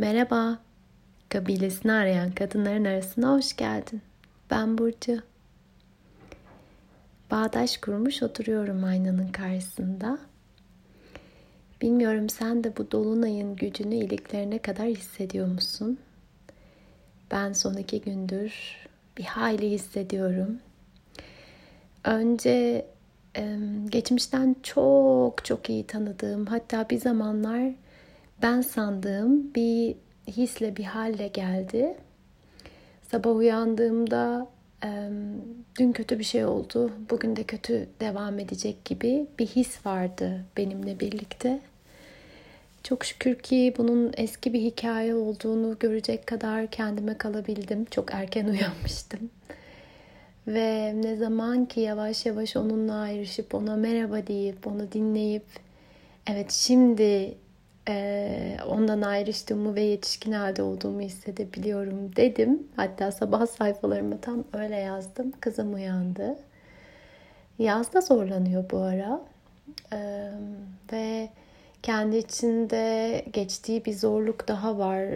Merhaba, kabilesini arayan kadınların arasına hoş geldin. Ben Burcu. Bağdaş kurmuş oturuyorum aynanın karşısında. Bilmiyorum sen de bu dolunayın gücünü iliklerine kadar hissediyor musun? Ben son iki gündür bir hayli hissediyorum. Önce geçmişten çok çok iyi tanıdığım hatta bir zamanlar ben sandığım bir hisle bir halle geldi. Sabah uyandığımda dün kötü bir şey oldu, bugün de kötü devam edecek gibi bir his vardı benimle birlikte. Çok şükür ki bunun eski bir hikaye olduğunu görecek kadar kendime kalabildim. Çok erken uyanmıştım. Ve ne zaman ki yavaş yavaş onunla ayrışıp ona merhaba deyip onu dinleyip evet şimdi ondan ayrıştığımı ve yetişkin halde olduğumu hissedebiliyorum dedim. Hatta sabah sayfalarıma tam öyle yazdım. Kızım uyandı. Yazda zorlanıyor bu ara. Ve kendi içinde geçtiği bir zorluk daha var.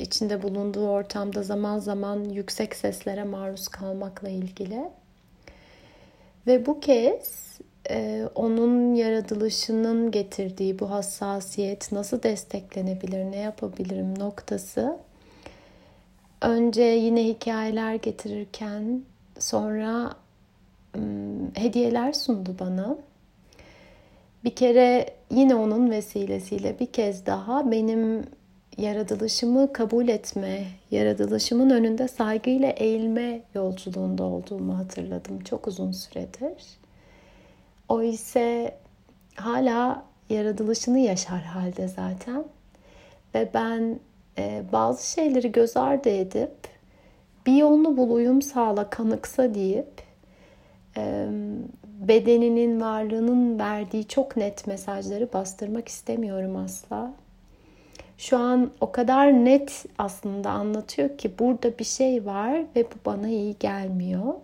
İçinde bulunduğu ortamda zaman zaman yüksek seslere maruz kalmakla ilgili. Ve bu kez e, onun yaratılışının getirdiği bu hassasiyet nasıl desteklenebilir, ne yapabilirim noktası önce yine hikayeler getirirken sonra hediyeler sundu bana. Bir kere yine onun vesilesiyle bir kez daha benim yaratılışımı kabul etme, yaratılışımın önünde saygıyla eğilme yolculuğunda olduğumu hatırladım çok uzun süredir. O ise hala yaratılışını yaşar halde zaten. Ve ben e, bazı şeyleri göz ardı edip bir yolunu bul uyum sağla kanıksa deyip e, bedeninin varlığının verdiği çok net mesajları bastırmak istemiyorum asla. Şu an o kadar net aslında anlatıyor ki burada bir şey var ve bu bana iyi gelmiyor.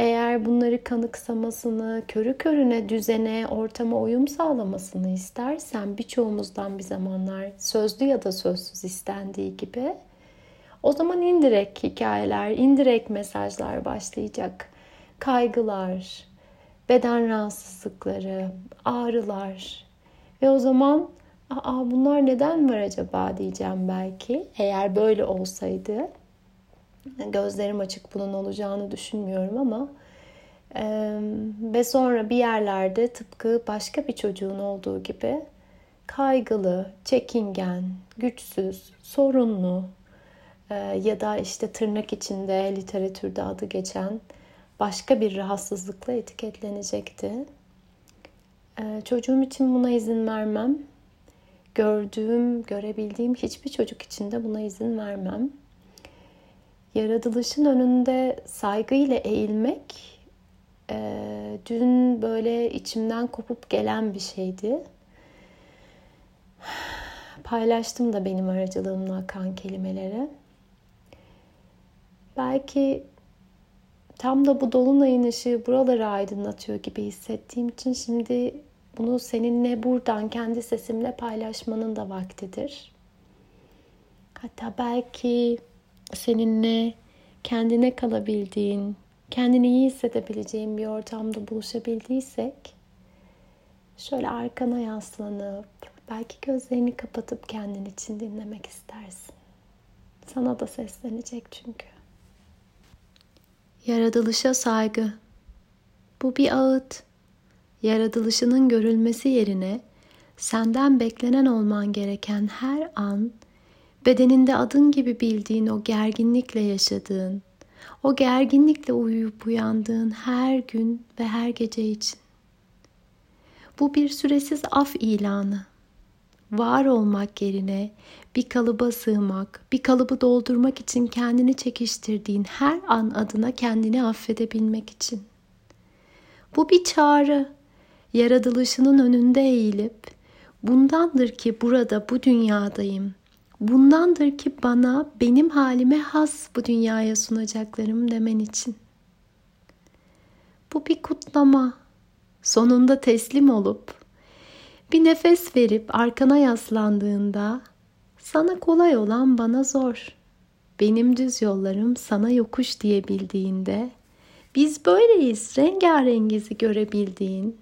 Eğer bunları kanıksamasını, körü körüne düzene, ortama uyum sağlamasını istersen birçoğumuzdan bir zamanlar sözlü ya da sözsüz istendiği gibi o zaman indirek hikayeler, indirek mesajlar başlayacak. Kaygılar, beden rahatsızlıkları, ağrılar ve o zaman Aa, bunlar neden var acaba diyeceğim belki. Eğer böyle olsaydı gözlerim açık bunun olacağını düşünmüyorum ama e, ve sonra bir yerlerde tıpkı başka bir çocuğun olduğu gibi kaygılı, çekingen, güçsüz, sorunlu e, ya da işte tırnak içinde literatürde adı geçen başka bir rahatsızlıkla etiketlenecekti. E, çocuğum için buna izin vermem. Gördüğüm, görebildiğim hiçbir çocuk için de buna izin vermem yaratılışın önünde saygıyla eğilmek e, dün böyle içimden kopup gelen bir şeydi. Paylaştım da benim aracılığımla akan kelimeleri. Belki tam da bu dolunayın ışığı buraları aydınlatıyor gibi hissettiğim için şimdi bunu seninle buradan kendi sesimle paylaşmanın da vaktidir. Hatta belki seninle kendine kalabildiğin, kendini iyi hissedebileceğin bir ortamda buluşabildiysek şöyle arkana yaslanıp belki gözlerini kapatıp kendin için dinlemek istersin. Sana da seslenecek çünkü. Yaratılışa saygı. Bu bir ağıt. Yaratılışının görülmesi yerine senden beklenen olman gereken her an bedeninde adın gibi bildiğin o gerginlikle yaşadığın, o gerginlikle uyuyup uyandığın her gün ve her gece için. Bu bir süresiz af ilanı. Var olmak yerine bir kalıba sığmak, bir kalıbı doldurmak için kendini çekiştirdiğin her an adına kendini affedebilmek için. Bu bir çağrı. Yaratılışının önünde eğilip bundandır ki burada bu dünyadayım bundandır ki bana benim halime has bu dünyaya sunacaklarım demen için. Bu bir kutlama. Sonunda teslim olup bir nefes verip arkana yaslandığında Sana kolay olan bana zor. Benim düz yollarım sana yokuş diyebildiğinde, biz böyleyiz rengarengizi görebildiğin,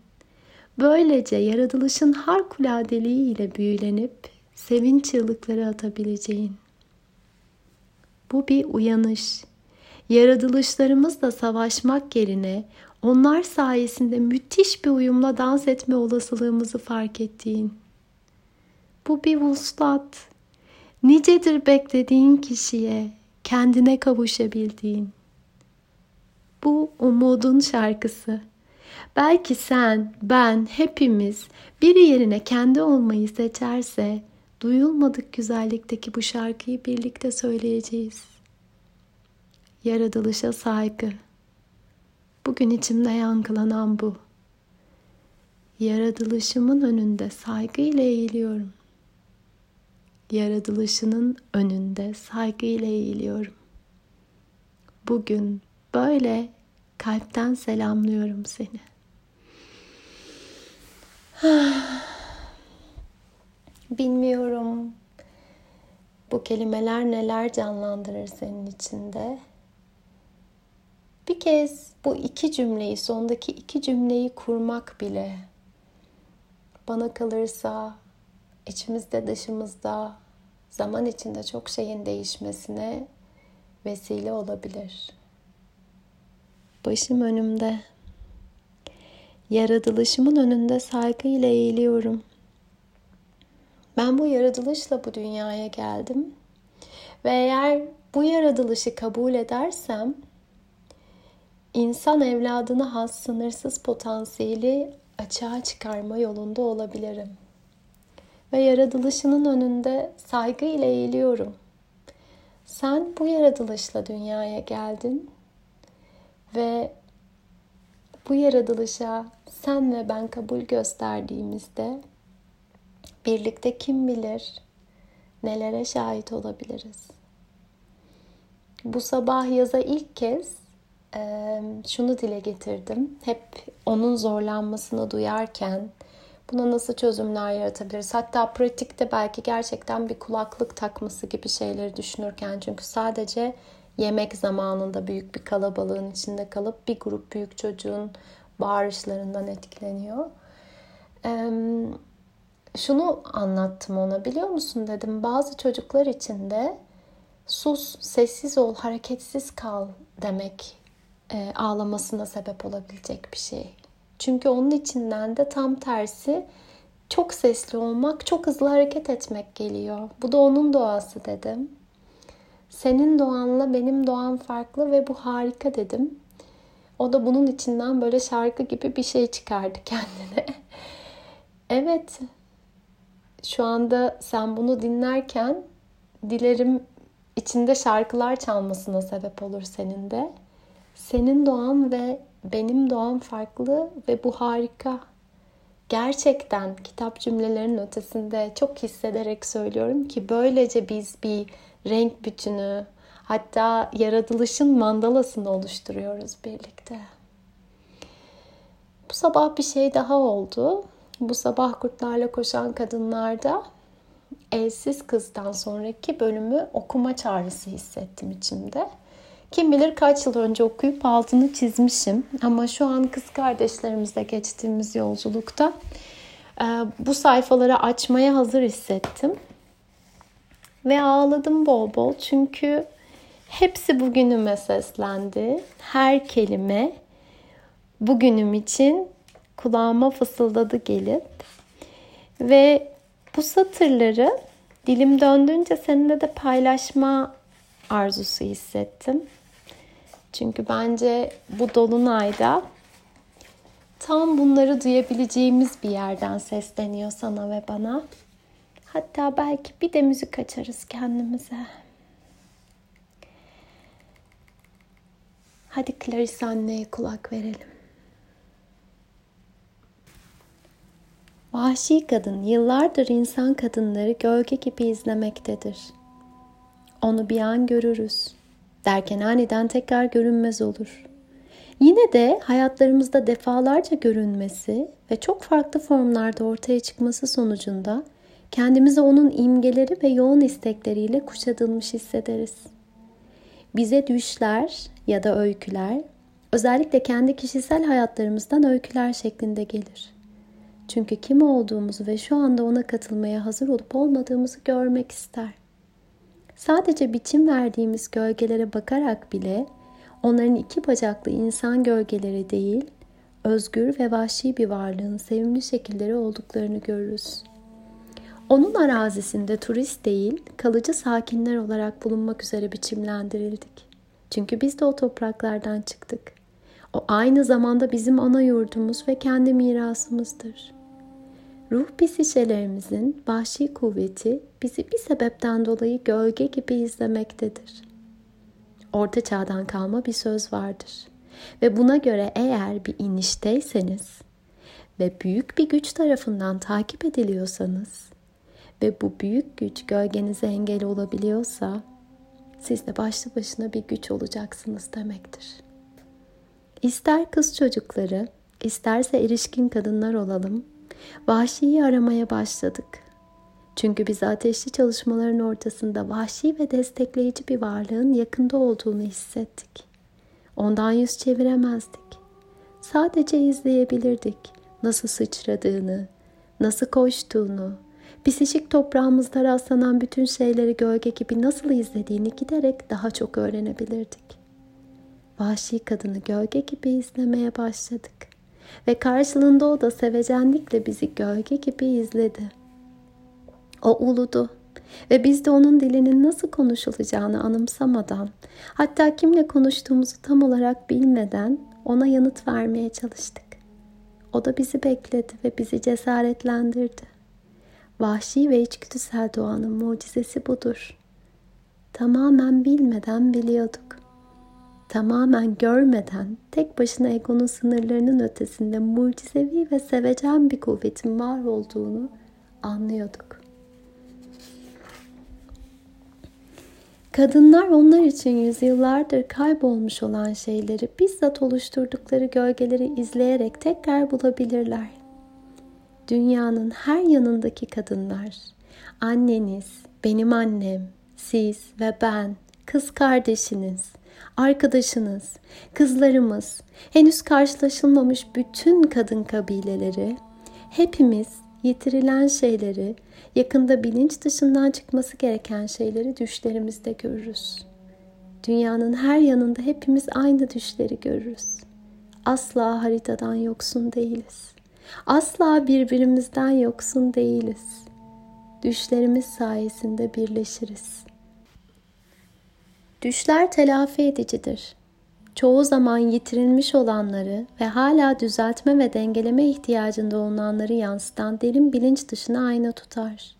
böylece yaratılışın harikuladeliği ile büyülenip sevinç çığlıkları atabileceğin. Bu bir uyanış. Yaratılışlarımızla savaşmak yerine onlar sayesinde müthiş bir uyumla dans etme olasılığımızı fark ettiğin. Bu bir vuslat. Nicedir beklediğin kişiye kendine kavuşabildiğin. Bu umudun şarkısı. Belki sen, ben, hepimiz biri yerine kendi olmayı seçerse duyulmadık güzellikteki bu şarkıyı birlikte söyleyeceğiz. Yaratılışa saygı. Bugün içimde yankılanan bu. Yaratılışımın önünde saygıyla eğiliyorum. Yaratılışının önünde saygıyla eğiliyorum. Bugün böyle kalpten selamlıyorum seni. Bilmiyorum bu kelimeler neler canlandırır senin içinde. Bir kez bu iki cümleyi, sondaki iki cümleyi kurmak bile bana kalırsa içimizde dışımızda zaman içinde çok şeyin değişmesine vesile olabilir. Başım önümde. Yaratılışımın önünde saygıyla eğiliyorum. Ben bu yaratılışla bu dünyaya geldim. Ve eğer bu yaratılışı kabul edersem insan evladını has sınırsız potansiyeli açığa çıkarma yolunda olabilirim. Ve yaratılışının önünde saygı ile eğiliyorum. Sen bu yaratılışla dünyaya geldin ve bu yaratılışa sen ve ben kabul gösterdiğimizde birlikte kim bilir nelere şahit olabiliriz. Bu sabah yaza ilk kez e, şunu dile getirdim. Hep onun zorlanmasını duyarken buna nasıl çözümler yaratabiliriz? Hatta pratikte belki gerçekten bir kulaklık takması gibi şeyleri düşünürken çünkü sadece yemek zamanında büyük bir kalabalığın içinde kalıp bir grup büyük çocuğun bağırışlarından etkileniyor. Ee, şunu anlattım ona biliyor musun dedim bazı çocuklar için de sus, sessiz ol, hareketsiz kal demek e, ağlamasına sebep olabilecek bir şey. Çünkü onun içinden de tam tersi çok sesli olmak, çok hızlı hareket etmek geliyor. Bu da onun doğası dedim. Senin doğanla benim doğan farklı ve bu harika dedim. O da bunun içinden böyle şarkı gibi bir şey çıkardı kendine. evet. Şu anda sen bunu dinlerken dilerim içinde şarkılar çalmasına sebep olur senin de. Senin doğan ve benim doğan farklı ve bu harika. Gerçekten kitap cümlelerinin ötesinde çok hissederek söylüyorum ki böylece biz bir renk bütünü hatta yaratılışın mandalasını oluşturuyoruz birlikte. Bu sabah bir şey daha oldu. Bu sabah kurtlarla koşan kadınlarda Elsiz Kız'dan sonraki bölümü okuma çağrısı hissettim içimde. Kim bilir kaç yıl önce okuyup altını çizmişim. Ama şu an kız kardeşlerimizle geçtiğimiz yolculukta e, bu sayfaları açmaya hazır hissettim. Ve ağladım bol bol çünkü hepsi bugünüme seslendi. Her kelime bugünüm için kulağıma fısıldadı gelip. Ve bu satırları dilim döndüğünce seninle de paylaşma arzusu hissettim. Çünkü bence bu dolunayda tam bunları duyabileceğimiz bir yerden sesleniyor sana ve bana. Hatta belki bir de müzik açarız kendimize. Hadi Clarissa anneye kulak verelim. Vahşi kadın yıllardır insan kadınları gölge gibi izlemektedir. Onu bir an görürüz. Derken aniden tekrar görünmez olur. Yine de hayatlarımızda defalarca görünmesi ve çok farklı formlarda ortaya çıkması sonucunda kendimizi onun imgeleri ve yoğun istekleriyle kuşatılmış hissederiz. Bize düşler ya da öyküler, özellikle kendi kişisel hayatlarımızdan öyküler şeklinde gelir. Çünkü kim olduğumuzu ve şu anda ona katılmaya hazır olup olmadığımızı görmek ister. Sadece biçim verdiğimiz gölgelere bakarak bile onların iki bacaklı insan gölgeleri değil, özgür ve vahşi bir varlığın sevimli şekilleri olduklarını görürüz. Onun arazisinde turist değil, kalıcı sakinler olarak bulunmak üzere biçimlendirildik. Çünkü biz de o topraklardan çıktık. O aynı zamanda bizim ana yurdumuz ve kendi mirasımızdır. Ruh pisişelerimizin vahşi kuvveti bizi bir sebepten dolayı gölge gibi izlemektedir. Orta çağdan kalma bir söz vardır. Ve buna göre eğer bir inişteyseniz ve büyük bir güç tarafından takip ediliyorsanız ve bu büyük güç gölgenize engel olabiliyorsa siz de başlı başına bir güç olacaksınız demektir. İster kız çocukları, isterse erişkin kadınlar olalım, vahşiyi aramaya başladık. Çünkü biz ateşli çalışmaların ortasında vahşi ve destekleyici bir varlığın yakında olduğunu hissettik. Ondan yüz çeviremezdik. Sadece izleyebilirdik nasıl sıçradığını, nasıl koştuğunu, psişik toprağımızda rastlanan bütün şeyleri gölge gibi nasıl izlediğini giderek daha çok öğrenebilirdik. Vahşi kadını gölge gibi izlemeye başladık. Ve karşılığında o da sevecenlikle bizi gölge gibi izledi. O uludu ve biz de onun dilinin nasıl konuşulacağını anımsamadan, hatta kimle konuştuğumuzu tam olarak bilmeden ona yanıt vermeye çalıştık. O da bizi bekledi ve bizi cesaretlendirdi. Vahşi ve içgüdüsel doğanın mucizesi budur. Tamamen bilmeden biliyorduk. Tamamen görmeden tek başına egonun sınırlarının ötesinde mucizevi ve sevecen bir kuvvetin var olduğunu anlıyorduk. Kadınlar onlar için yüzyıllardır kaybolmuş olan şeyleri bizzat oluşturdukları gölgeleri izleyerek tekrar bulabilirler. Dünyanın her yanındaki kadınlar, anneniz, benim annem, siz ve ben, kız kardeşiniz, arkadaşınız, kızlarımız, henüz karşılaşılmamış bütün kadın kabileleri, hepimiz yitirilen şeyleri yakında bilinç dışından çıkması gereken şeyleri düşlerimizde görürüz. Dünyanın her yanında hepimiz aynı düşleri görürüz. Asla haritadan yoksun değiliz. Asla birbirimizden yoksun değiliz. Düşlerimiz sayesinde birleşiriz. Düşler telafi edicidir çoğu zaman yitirilmiş olanları ve hala düzeltme ve dengeleme ihtiyacında olanları yansıtan derin bilinç dışına ayna tutar.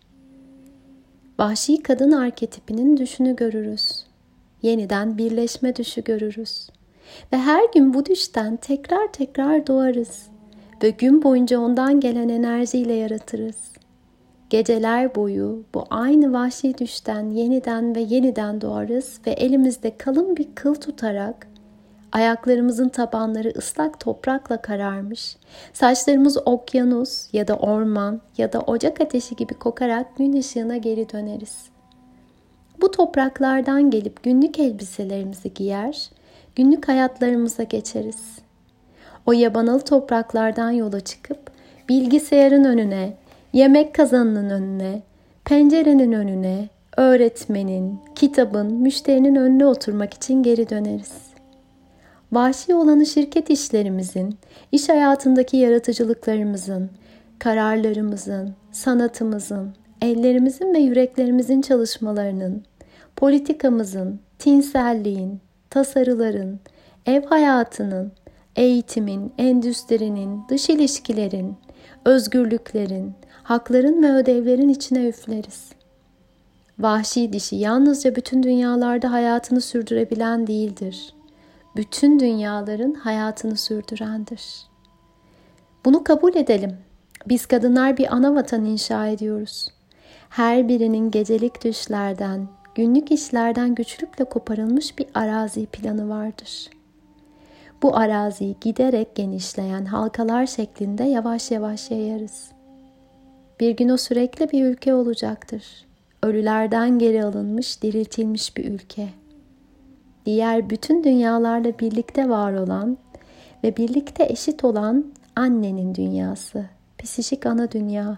Vahşi kadın arketipinin düşünü görürüz. Yeniden birleşme düşü görürüz. Ve her gün bu düşten tekrar tekrar doğarız ve gün boyunca ondan gelen enerjiyle yaratırız. Geceler boyu bu aynı vahşi düşten yeniden ve yeniden doğarız ve elimizde kalın bir kıl tutarak Ayaklarımızın tabanları ıslak toprakla kararmış. Saçlarımız okyanus ya da orman ya da ocak ateşi gibi kokarak gün ışığına geri döneriz. Bu topraklardan gelip günlük elbiselerimizi giyer, günlük hayatlarımıza geçeriz. O yabanalı topraklardan yola çıkıp bilgisayarın önüne, yemek kazanının önüne, pencerenin önüne, öğretmenin, kitabın, müşterinin önüne oturmak için geri döneriz. Vahşi olanı şirket işlerimizin, iş hayatındaki yaratıcılıklarımızın, kararlarımızın, sanatımızın, ellerimizin ve yüreklerimizin çalışmalarının, politikamızın, tinselliğin, tasarıların, ev hayatının, eğitimin, endüstrinin, dış ilişkilerin, özgürlüklerin, hakların ve ödevlerin içine üfleriz. Vahşi dişi yalnızca bütün dünyalarda hayatını sürdürebilen değildir bütün dünyaların hayatını sürdürendir. Bunu kabul edelim. Biz kadınlar bir ana vatan inşa ediyoruz. Her birinin gecelik düşlerden, günlük işlerden güçlükle koparılmış bir arazi planı vardır. Bu araziyi giderek genişleyen halkalar şeklinde yavaş yavaş yayarız. Bir gün o sürekli bir ülke olacaktır. Ölülerden geri alınmış, diriltilmiş bir ülke. Diğer bütün dünyalarla birlikte var olan ve birlikte eşit olan annenin dünyası, psişik ana dünya.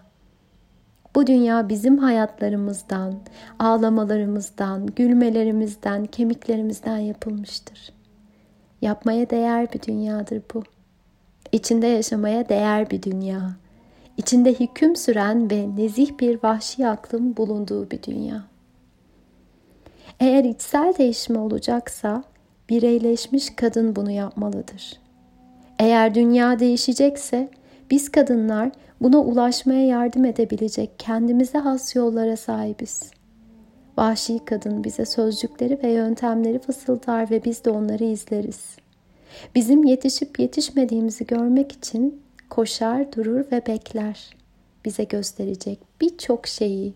Bu dünya bizim hayatlarımızdan, ağlamalarımızdan, gülmelerimizden, kemiklerimizden yapılmıştır. Yapmaya değer bir dünyadır bu. İçinde yaşamaya değer bir dünya. İçinde hüküm süren ve nezih bir vahşi aklın bulunduğu bir dünya. Eğer içsel değişme olacaksa bireyleşmiş kadın bunu yapmalıdır. Eğer dünya değişecekse biz kadınlar buna ulaşmaya yardım edebilecek kendimize has yollara sahibiz. Vahşi kadın bize sözcükleri ve yöntemleri fısıldar ve biz de onları izleriz. Bizim yetişip yetişmediğimizi görmek için koşar, durur ve bekler. Bize gösterecek birçok şeyi,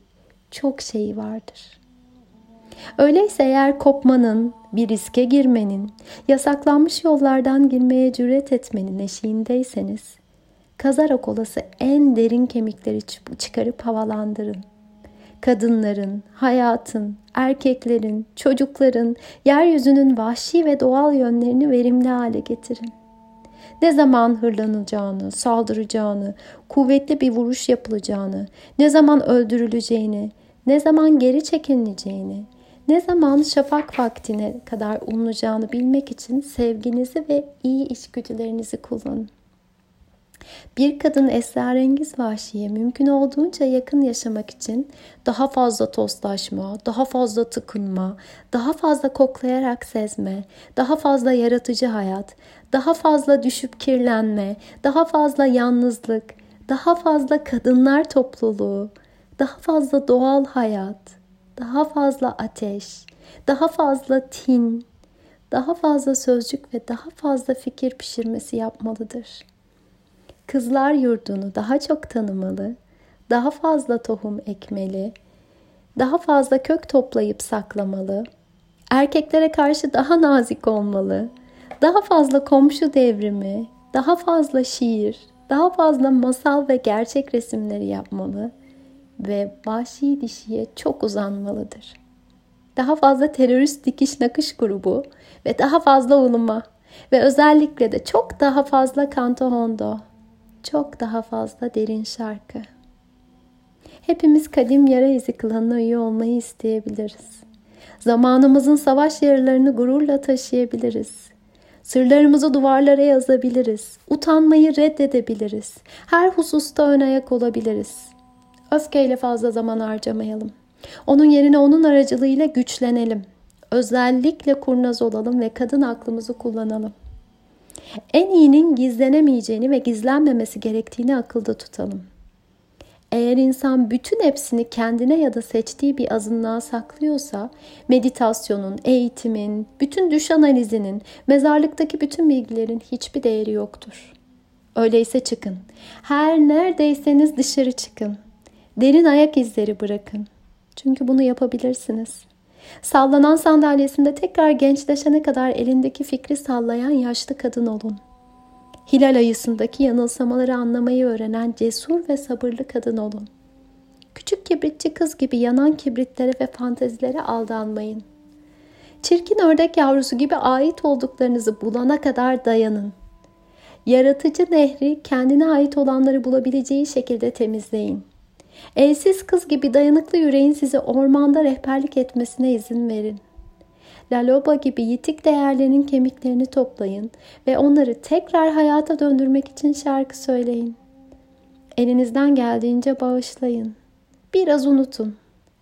çok şeyi vardır. Öyleyse eğer kopmanın, bir riske girmenin, yasaklanmış yollardan girmeye cüret etmenin eşiğindeyseniz, kazarak olası en derin kemikleri çıkarıp havalandırın. Kadınların, hayatın, erkeklerin, çocukların, yeryüzünün vahşi ve doğal yönlerini verimli hale getirin. Ne zaman hırlanacağını, saldıracağını, kuvvetli bir vuruş yapılacağını, ne zaman öldürüleceğini, ne zaman geri çekileceğini, ne zaman şafak vaktine kadar umulacağını bilmek için sevginizi ve iyi içgüdülerinizi kullanın. Bir kadın esrarengiz vahşiye mümkün olduğunca yakın yaşamak için daha fazla tostlaşma, daha fazla tıkınma, daha fazla koklayarak sezme, daha fazla yaratıcı hayat, daha fazla düşüp kirlenme, daha fazla yalnızlık, daha fazla kadınlar topluluğu, daha fazla doğal hayat, daha fazla ateş, daha fazla tin, daha fazla sözcük ve daha fazla fikir pişirmesi yapmalıdır.'' Kızlar yurdunu daha çok tanımalı, daha fazla tohum ekmeli, daha fazla kök toplayıp saklamalı, erkeklere karşı daha nazik olmalı, daha fazla komşu devrimi, daha fazla şiir, daha fazla masal ve gerçek resimleri yapmalı ve vahşi dişiye çok uzanmalıdır. Daha fazla terörist dikiş nakış grubu ve daha fazla uluma ve özellikle de çok daha fazla kanto hondo çok daha fazla derin şarkı. Hepimiz kadim yara izi klanına üye olmayı isteyebiliriz. Zamanımızın savaş yaralarını gururla taşıyabiliriz. Sırlarımızı duvarlara yazabiliriz. Utanmayı reddedebiliriz. Her hususta ön ayak olabiliriz. Öfkeyle fazla zaman harcamayalım. Onun yerine onun aracılığıyla güçlenelim. Özellikle kurnaz olalım ve kadın aklımızı kullanalım. En iyinin gizlenemeyeceğini ve gizlenmemesi gerektiğini akılda tutalım. Eğer insan bütün hepsini kendine ya da seçtiği bir azınlığa saklıyorsa, meditasyonun, eğitimin, bütün düş analizinin, mezarlıktaki bütün bilgilerin hiçbir değeri yoktur. Öyleyse çıkın. Her neredeyseniz dışarı çıkın. Derin ayak izleri bırakın. Çünkü bunu yapabilirsiniz. Sallanan sandalyesinde tekrar gençleşene kadar elindeki fikri sallayan yaşlı kadın olun. Hilal ayısındaki yanılsamaları anlamayı öğrenen cesur ve sabırlı kadın olun. Küçük kibritçi kız gibi yanan kibritlere ve fantezilere aldanmayın. Çirkin ördek yavrusu gibi ait olduklarınızı bulana kadar dayanın. Yaratıcı nehri kendine ait olanları bulabileceği şekilde temizleyin. Elsiz kız gibi dayanıklı yüreğin size ormanda rehberlik etmesine izin verin. Laloba gibi yitik değerlerinin kemiklerini toplayın ve onları tekrar hayata döndürmek için şarkı söyleyin. Elinizden geldiğince bağışlayın. Biraz unutun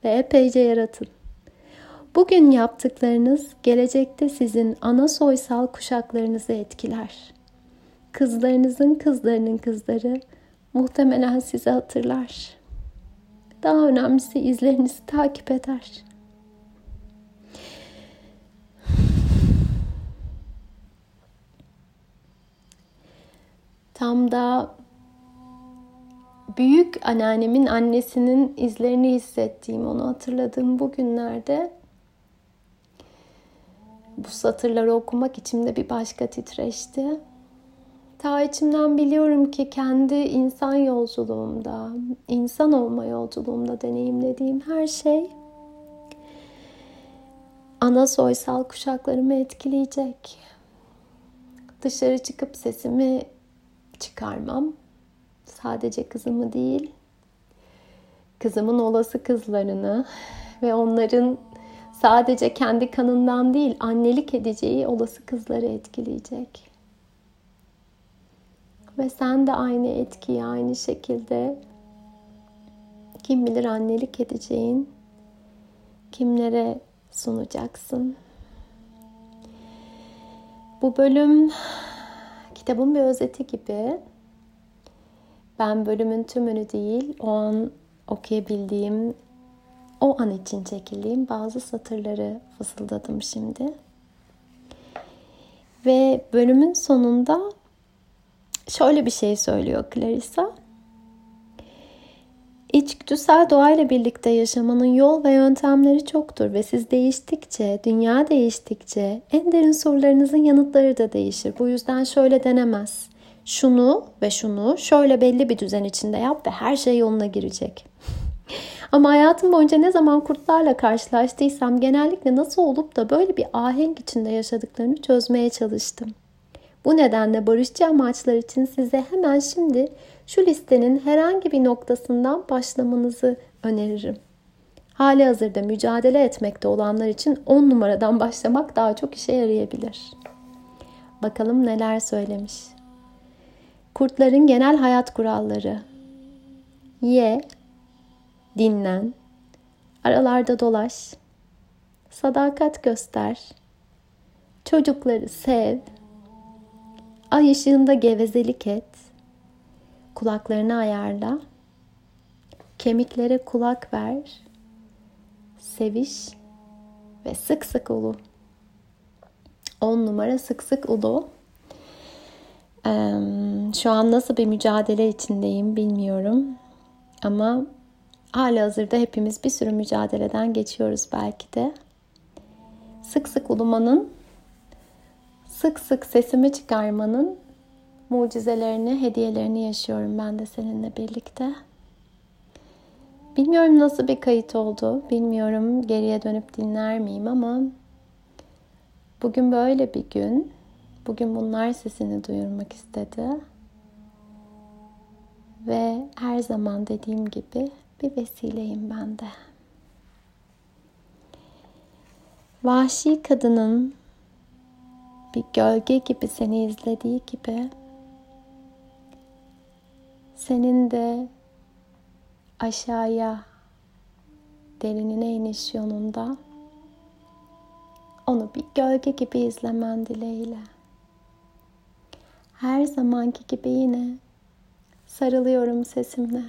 ve epeyce yaratın. Bugün yaptıklarınız gelecekte sizin ana soysal kuşaklarınızı etkiler. Kızlarınızın kızlarının kızları muhtemelen sizi hatırlar. Daha önemlisi izlerinizi takip eder. Tam da büyük anneannemin annesinin izlerini hissettiğim, onu hatırladığım bu günlerde bu satırları okumak içimde bir başka titreşti. Ta içimden biliyorum ki kendi insan yolculuğumda, insan olma yolculuğumda deneyimlediğim her şey ana soysal kuşaklarımı etkileyecek. Dışarı çıkıp sesimi çıkarmam. Sadece kızımı değil, kızımın olası kızlarını ve onların sadece kendi kanından değil annelik edeceği olası kızları etkileyecek. Ve sen de aynı etkiyi aynı şekilde kim bilir annelik edeceğin kimlere sunacaksın. Bu bölüm kitabın bir özeti gibi. Ben bölümün tümünü değil, o an okuyabildiğim, o an için çekildiğim bazı satırları fısıldadım şimdi. Ve bölümün sonunda şöyle bir şey söylüyor Clarissa. İçgüdüsel doğayla birlikte yaşamanın yol ve yöntemleri çoktur ve siz değiştikçe, dünya değiştikçe en derin sorularınızın yanıtları da değişir. Bu yüzden şöyle denemez. Şunu ve şunu şöyle belli bir düzen içinde yap ve her şey yoluna girecek. Ama hayatım boyunca ne zaman kurtlarla karşılaştıysam genellikle nasıl olup da böyle bir ahenk içinde yaşadıklarını çözmeye çalıştım. Bu nedenle barışçı amaçlar için size hemen şimdi şu listenin herhangi bir noktasından başlamanızı öneririm. Hali hazırda mücadele etmekte olanlar için 10 numaradan başlamak daha çok işe yarayabilir. Bakalım neler söylemiş. Kurtların genel hayat kuralları. Ye, dinlen, aralarda dolaş, sadakat göster, çocukları sev, ay ışığında gevezelik et, kulaklarını ayarla, kemiklere kulak ver, seviş ve sık sık ulu. 10 numara sık sık ulu. Şu an nasıl bir mücadele içindeyim bilmiyorum. Ama hali hazırda hepimiz bir sürü mücadeleden geçiyoruz belki de. Sık sık ulumanın, sık sık sesimi çıkarmanın mucizelerini, hediyelerini yaşıyorum ben de seninle birlikte. Bilmiyorum nasıl bir kayıt oldu. Bilmiyorum geriye dönüp dinler miyim ama bugün böyle bir gün. Bugün bunlar sesini duyurmak istedi. Ve her zaman dediğim gibi bir vesileyim ben de. Vahşi kadının bir gölge gibi seni izlediği gibi senin de aşağıya derinine iniş yolunda onu bir gölge gibi izlemen dileğiyle. Her zamanki gibi yine sarılıyorum sesimle.